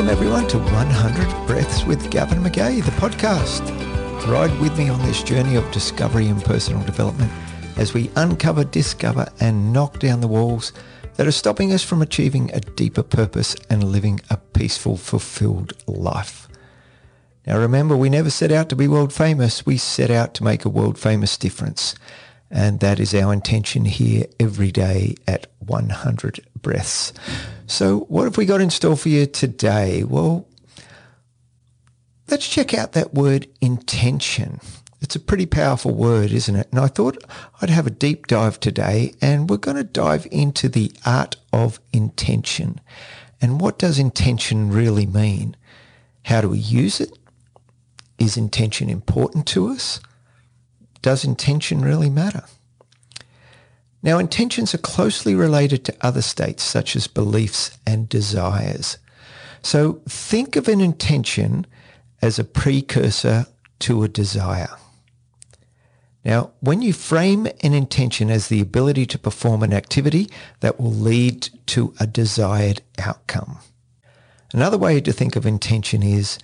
Welcome everyone to 100 Breaths with Gavin McGay, the podcast. Ride with me on this journey of discovery and personal development as we uncover, discover and knock down the walls that are stopping us from achieving a deeper purpose and living a peaceful, fulfilled life. Now remember, we never set out to be world famous. We set out to make a world famous difference. And that is our intention here every day at 100 breaths. So what have we got in store for you today? Well, let's check out that word intention. It's a pretty powerful word, isn't it? And I thought I'd have a deep dive today and we're going to dive into the art of intention. And what does intention really mean? How do we use it? Is intention important to us? Does intention really matter? Now, intentions are closely related to other states such as beliefs and desires. So think of an intention as a precursor to a desire. Now, when you frame an intention as the ability to perform an activity that will lead to a desired outcome. Another way to think of intention is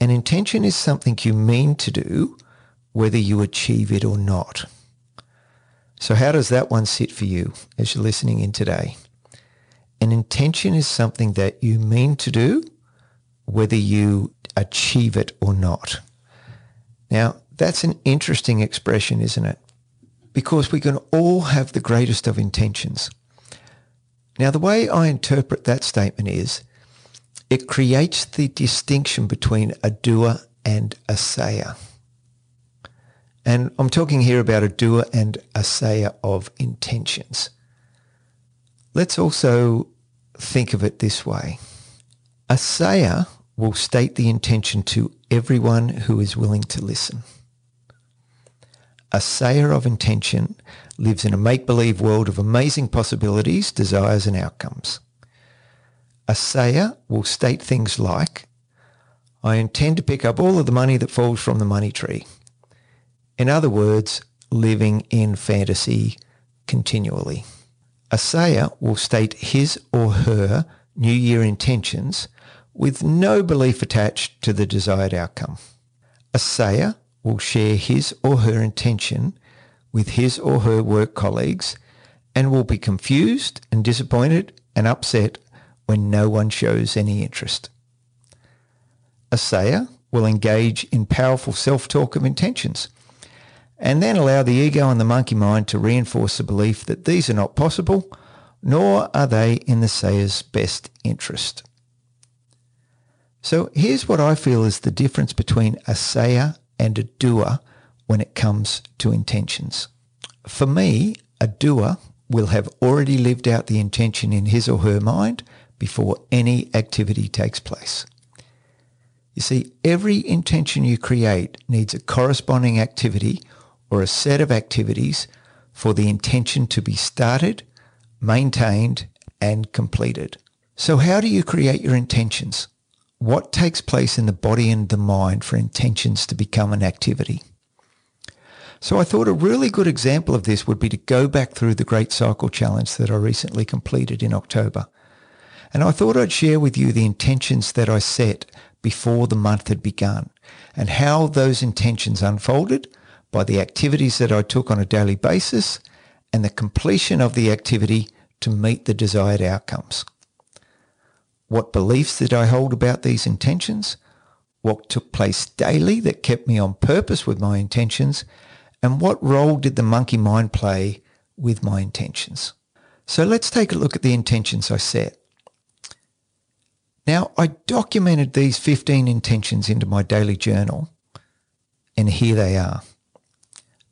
an intention is something you mean to do whether you achieve it or not. So how does that one sit for you as you're listening in today? An intention is something that you mean to do, whether you achieve it or not. Now, that's an interesting expression, isn't it? Because we can all have the greatest of intentions. Now, the way I interpret that statement is it creates the distinction between a doer and a sayer. And I'm talking here about a doer and a sayer of intentions. Let's also think of it this way. A sayer will state the intention to everyone who is willing to listen. A sayer of intention lives in a make-believe world of amazing possibilities, desires and outcomes. A sayer will state things like, I intend to pick up all of the money that falls from the money tree. In other words, living in fantasy continually. A sayer will state his or her New Year intentions with no belief attached to the desired outcome. A sayer will share his or her intention with his or her work colleagues and will be confused and disappointed and upset when no one shows any interest. A sayer will engage in powerful self-talk of intentions and then allow the ego and the monkey mind to reinforce the belief that these are not possible, nor are they in the sayer's best interest. So here's what I feel is the difference between a sayer and a doer when it comes to intentions. For me, a doer will have already lived out the intention in his or her mind before any activity takes place. You see, every intention you create needs a corresponding activity or a set of activities for the intention to be started, maintained, and completed. So how do you create your intentions? What takes place in the body and the mind for intentions to become an activity? So I thought a really good example of this would be to go back through the Great Cycle Challenge that I recently completed in October. And I thought I'd share with you the intentions that I set before the month had begun and how those intentions unfolded by the activities that I took on a daily basis and the completion of the activity to meet the desired outcomes. What beliefs did I hold about these intentions? What took place daily that kept me on purpose with my intentions? And what role did the monkey mind play with my intentions? So let's take a look at the intentions I set. Now, I documented these 15 intentions into my daily journal, and here they are.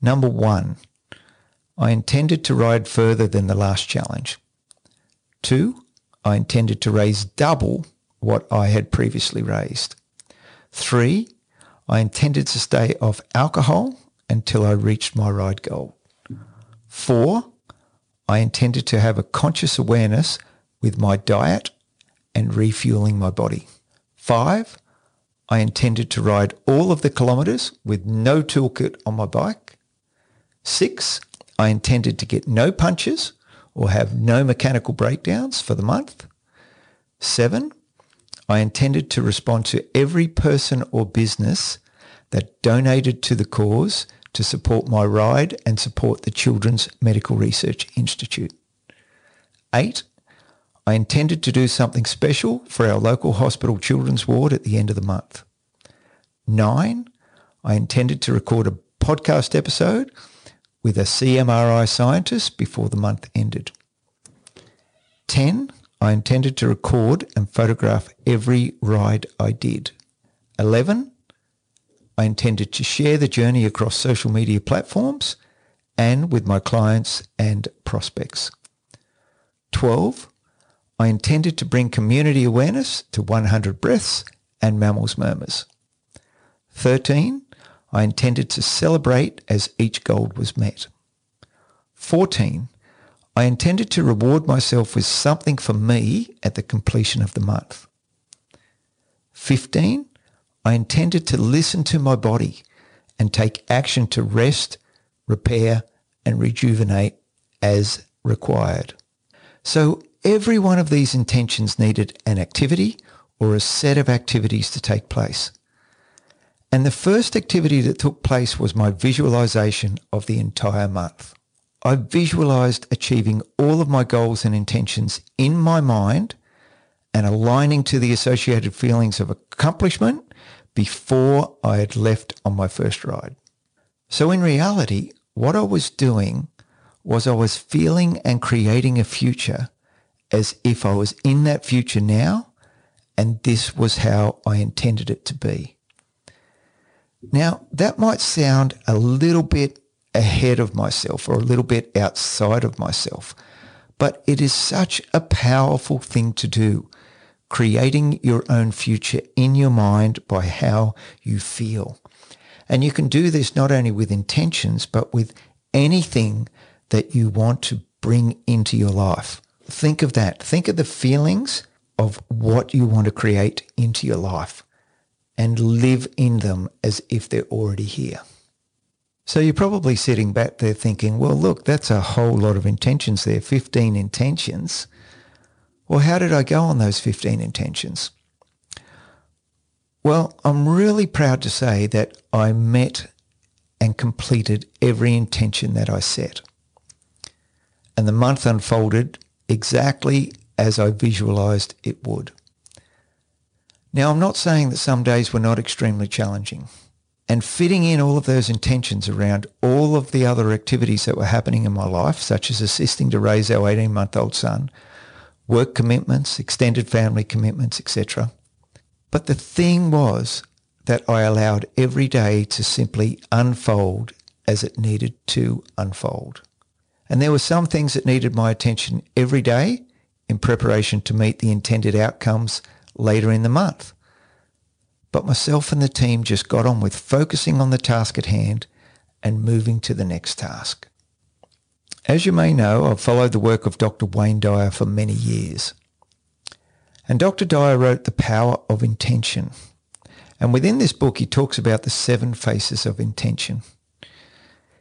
Number one, I intended to ride further than the last challenge. Two, I intended to raise double what I had previously raised. Three, I intended to stay off alcohol until I reached my ride goal. Four, I intended to have a conscious awareness with my diet and refueling my body. Five, I intended to ride all of the kilometres with no toolkit on my bike. Six, I intended to get no punches or have no mechanical breakdowns for the month. Seven, I intended to respond to every person or business that donated to the cause to support my ride and support the Children's Medical Research Institute. Eight, I intended to do something special for our local hospital children's ward at the end of the month. Nine, I intended to record a podcast episode with a CMRI scientist before the month ended. 10. I intended to record and photograph every ride I did. 11. I intended to share the journey across social media platforms and with my clients and prospects. 12. I intended to bring community awareness to 100 breaths and mammals murmurs. 13. I intended to celebrate as each goal was met. 14. I intended to reward myself with something for me at the completion of the month. 15. I intended to listen to my body and take action to rest, repair, and rejuvenate as required. So every one of these intentions needed an activity or a set of activities to take place. And the first activity that took place was my visualization of the entire month. I visualized achieving all of my goals and intentions in my mind and aligning to the associated feelings of accomplishment before I had left on my first ride. So in reality, what I was doing was I was feeling and creating a future as if I was in that future now and this was how I intended it to be. Now, that might sound a little bit ahead of myself or a little bit outside of myself, but it is such a powerful thing to do, creating your own future in your mind by how you feel. And you can do this not only with intentions, but with anything that you want to bring into your life. Think of that. Think of the feelings of what you want to create into your life and live in them as if they're already here. So you're probably sitting back there thinking, well, look, that's a whole lot of intentions there, 15 intentions. Well, how did I go on those 15 intentions? Well, I'm really proud to say that I met and completed every intention that I set. And the month unfolded exactly as I visualized it would. Now, I'm not saying that some days were not extremely challenging. And fitting in all of those intentions around all of the other activities that were happening in my life, such as assisting to raise our 18-month-old son, work commitments, extended family commitments, etc. But the thing was that I allowed every day to simply unfold as it needed to unfold. And there were some things that needed my attention every day in preparation to meet the intended outcomes later in the month. But myself and the team just got on with focusing on the task at hand and moving to the next task. As you may know, I've followed the work of Dr. Wayne Dyer for many years. And Dr. Dyer wrote The Power of Intention. And within this book, he talks about the seven faces of intention.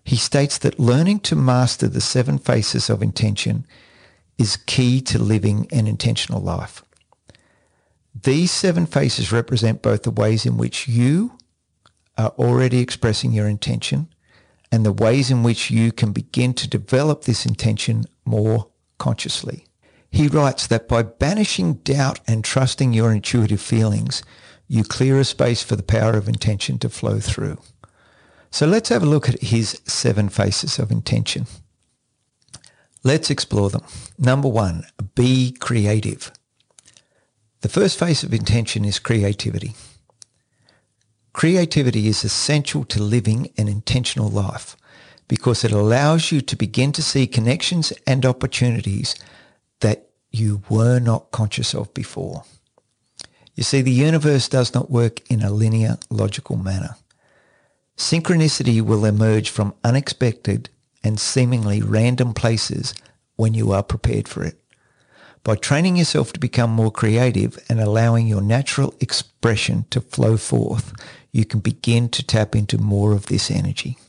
He states that learning to master the seven faces of intention is key to living an intentional life. These seven faces represent both the ways in which you are already expressing your intention and the ways in which you can begin to develop this intention more consciously. He writes that by banishing doubt and trusting your intuitive feelings, you clear a space for the power of intention to flow through. So let's have a look at his seven faces of intention. Let's explore them. Number one, be creative. The first phase of intention is creativity. Creativity is essential to living an intentional life because it allows you to begin to see connections and opportunities that you were not conscious of before. You see, the universe does not work in a linear, logical manner. Synchronicity will emerge from unexpected and seemingly random places when you are prepared for it. By training yourself to become more creative and allowing your natural expression to flow forth, you can begin to tap into more of this energy.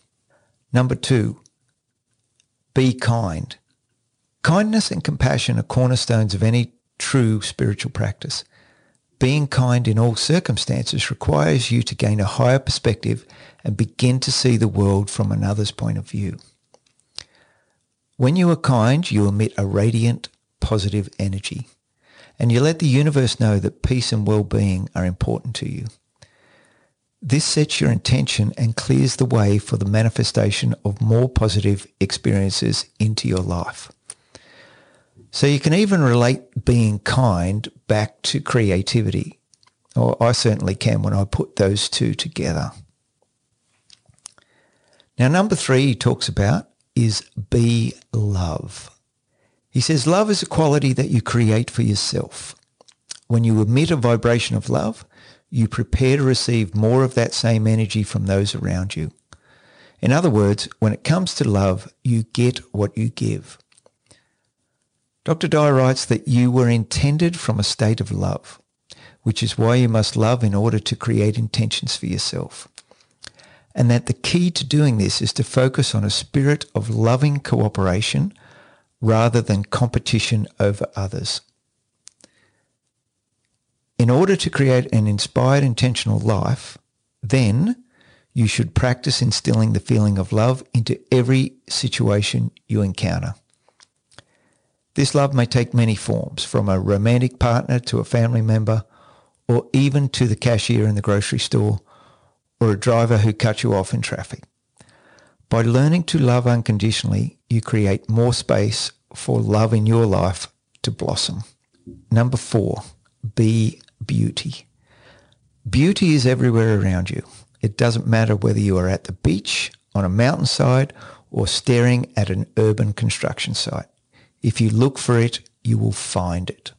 Number two, be kind. Kindness and compassion are cornerstones of any true spiritual practice. Being kind in all circumstances requires you to gain a higher perspective and begin to see the world from another's point of view. When you are kind, you emit a radiant, positive energy, and you let the universe know that peace and well-being are important to you. This sets your intention and clears the way for the manifestation of more positive experiences into your life. So you can even relate being kind back to creativity. Or I certainly can when I put those two together. Now, number three he talks about is be love. He says love is a quality that you create for yourself. When you emit a vibration of love, you prepare to receive more of that same energy from those around you. In other words, when it comes to love, you get what you give. Dr. Dyer writes that you were intended from a state of love, which is why you must love in order to create intentions for yourself. And that the key to doing this is to focus on a spirit of loving cooperation rather than competition over others. In order to create an inspired intentional life, then you should practice instilling the feeling of love into every situation you encounter. This love may take many forms, from a romantic partner to a family member, or even to the cashier in the grocery store, or a driver who cuts you off in traffic. By learning to love unconditionally, you create more space for love in your life to blossom. Number four, be beauty. Beauty is everywhere around you. It doesn't matter whether you are at the beach, on a mountainside, or staring at an urban construction site. If you look for it, you will find it.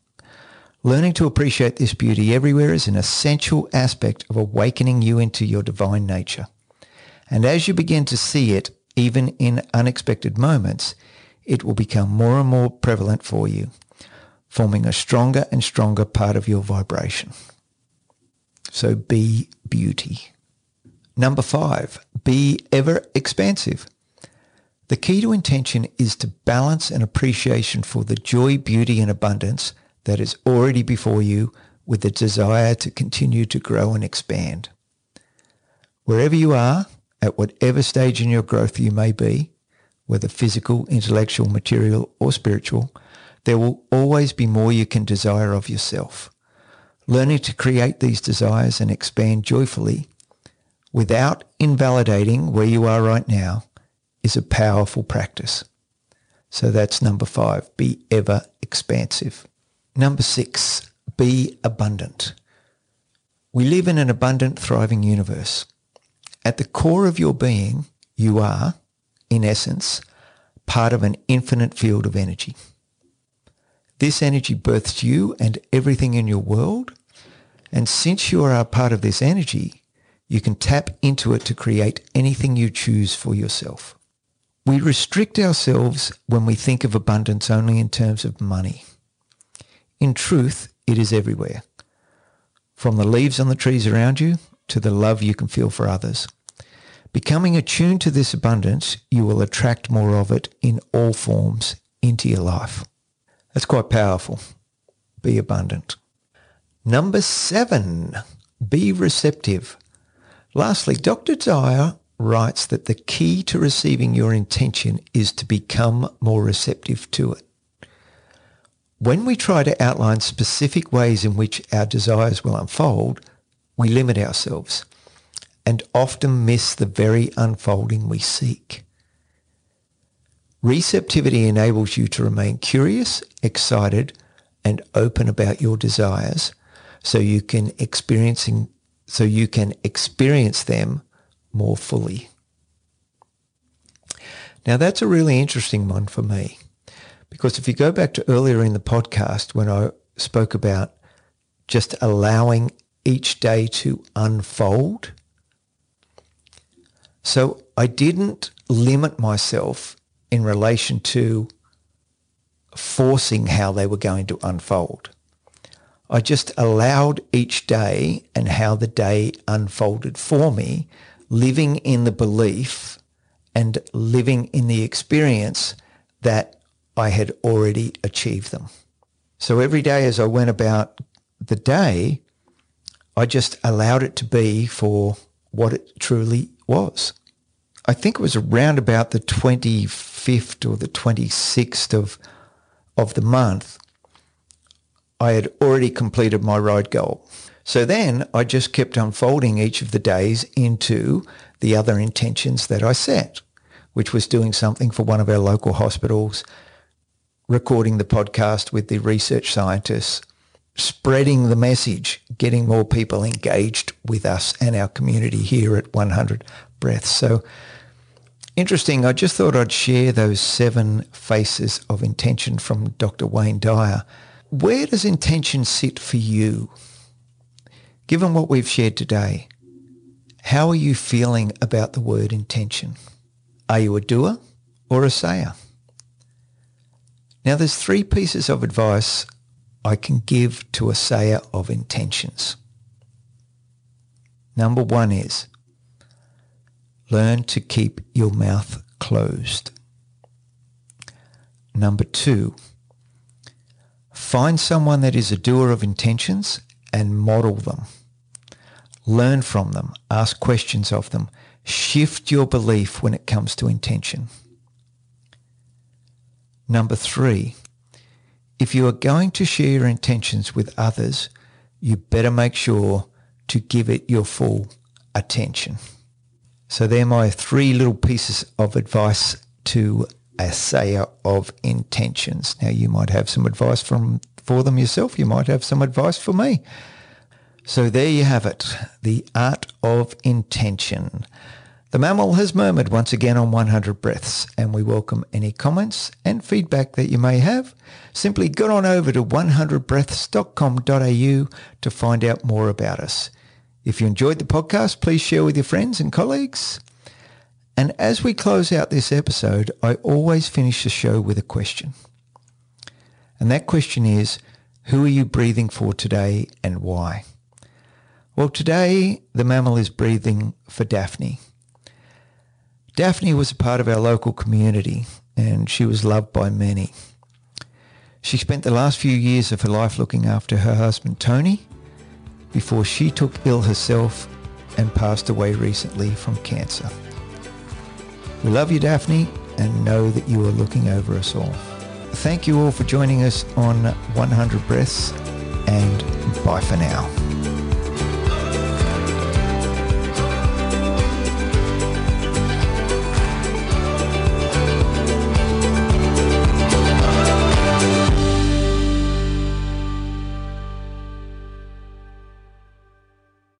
Learning to appreciate this beauty everywhere is an essential aspect of awakening you into your divine nature. And as you begin to see it, even in unexpected moments, it will become more and more prevalent for you, forming a stronger and stronger part of your vibration. So be beauty. Number five, be ever expansive. The key to intention is to balance an appreciation for the joy, beauty and abundance that is already before you with the desire to continue to grow and expand. Wherever you are, at whatever stage in your growth you may be, whether physical, intellectual, material or spiritual, there will always be more you can desire of yourself. Learning to create these desires and expand joyfully without invalidating where you are right now is a powerful practice. So that's number five, be ever expansive. Number six, be abundant. We live in an abundant, thriving universe. At the core of your being, you are, in essence, part of an infinite field of energy. This energy births you and everything in your world. And since you are a part of this energy, you can tap into it to create anything you choose for yourself. We restrict ourselves when we think of abundance only in terms of money. In truth, it is everywhere. From the leaves on the trees around you to the love you can feel for others. Becoming attuned to this abundance, you will attract more of it in all forms into your life. That's quite powerful. Be abundant. Number seven, be receptive. Lastly, Dr. Dyer writes that the key to receiving your intention is to become more receptive to it. When we try to outline specific ways in which our desires will unfold, we limit ourselves and often miss the very unfolding we seek. Receptivity enables you to remain curious, excited, and open about your desires so you can experiencing so you can experience them more fully. Now, that's a really interesting one for me because if you go back to earlier in the podcast when I spoke about just allowing each day to unfold, so I didn't limit myself in relation to forcing how they were going to unfold. I just allowed each day and how the day unfolded for me living in the belief and living in the experience that I had already achieved them. So every day as I went about the day, I just allowed it to be for what it truly was. I think it was around about the 25th or the 26th of, of the month, I had already completed my ride goal. So then I just kept unfolding each of the days into the other intentions that I set, which was doing something for one of our local hospitals, recording the podcast with the research scientists, spreading the message, getting more people engaged with us and our community here at 100 Breaths. So interesting. I just thought I'd share those seven faces of intention from Dr. Wayne Dyer. Where does intention sit for you? Given what we've shared today, how are you feeling about the word intention? Are you a doer or a sayer? Now there's three pieces of advice I can give to a sayer of intentions. Number one is learn to keep your mouth closed. Number two, find someone that is a doer of intentions and model them. Learn from them, ask questions of them, shift your belief when it comes to intention. Number three, if you are going to share your intentions with others, you better make sure to give it your full attention. So they're my three little pieces of advice to a sayer of intentions. Now you might have some advice from for them yourself. You might have some advice for me. So there you have it, the art of intention. The mammal has murmured once again on 100 breaths, and we welcome any comments and feedback that you may have. Simply get on over to 100breaths.com.au to find out more about us. If you enjoyed the podcast, please share with your friends and colleagues. And as we close out this episode, I always finish the show with a question. And that question is, who are you breathing for today and why? Well, today the mammal is breathing for Daphne. Daphne was a part of our local community and she was loved by many. She spent the last few years of her life looking after her husband Tony before she took ill herself and passed away recently from cancer. We love you, Daphne, and know that you are looking over us all. Thank you all for joining us on 100 Breaths, and bye for now.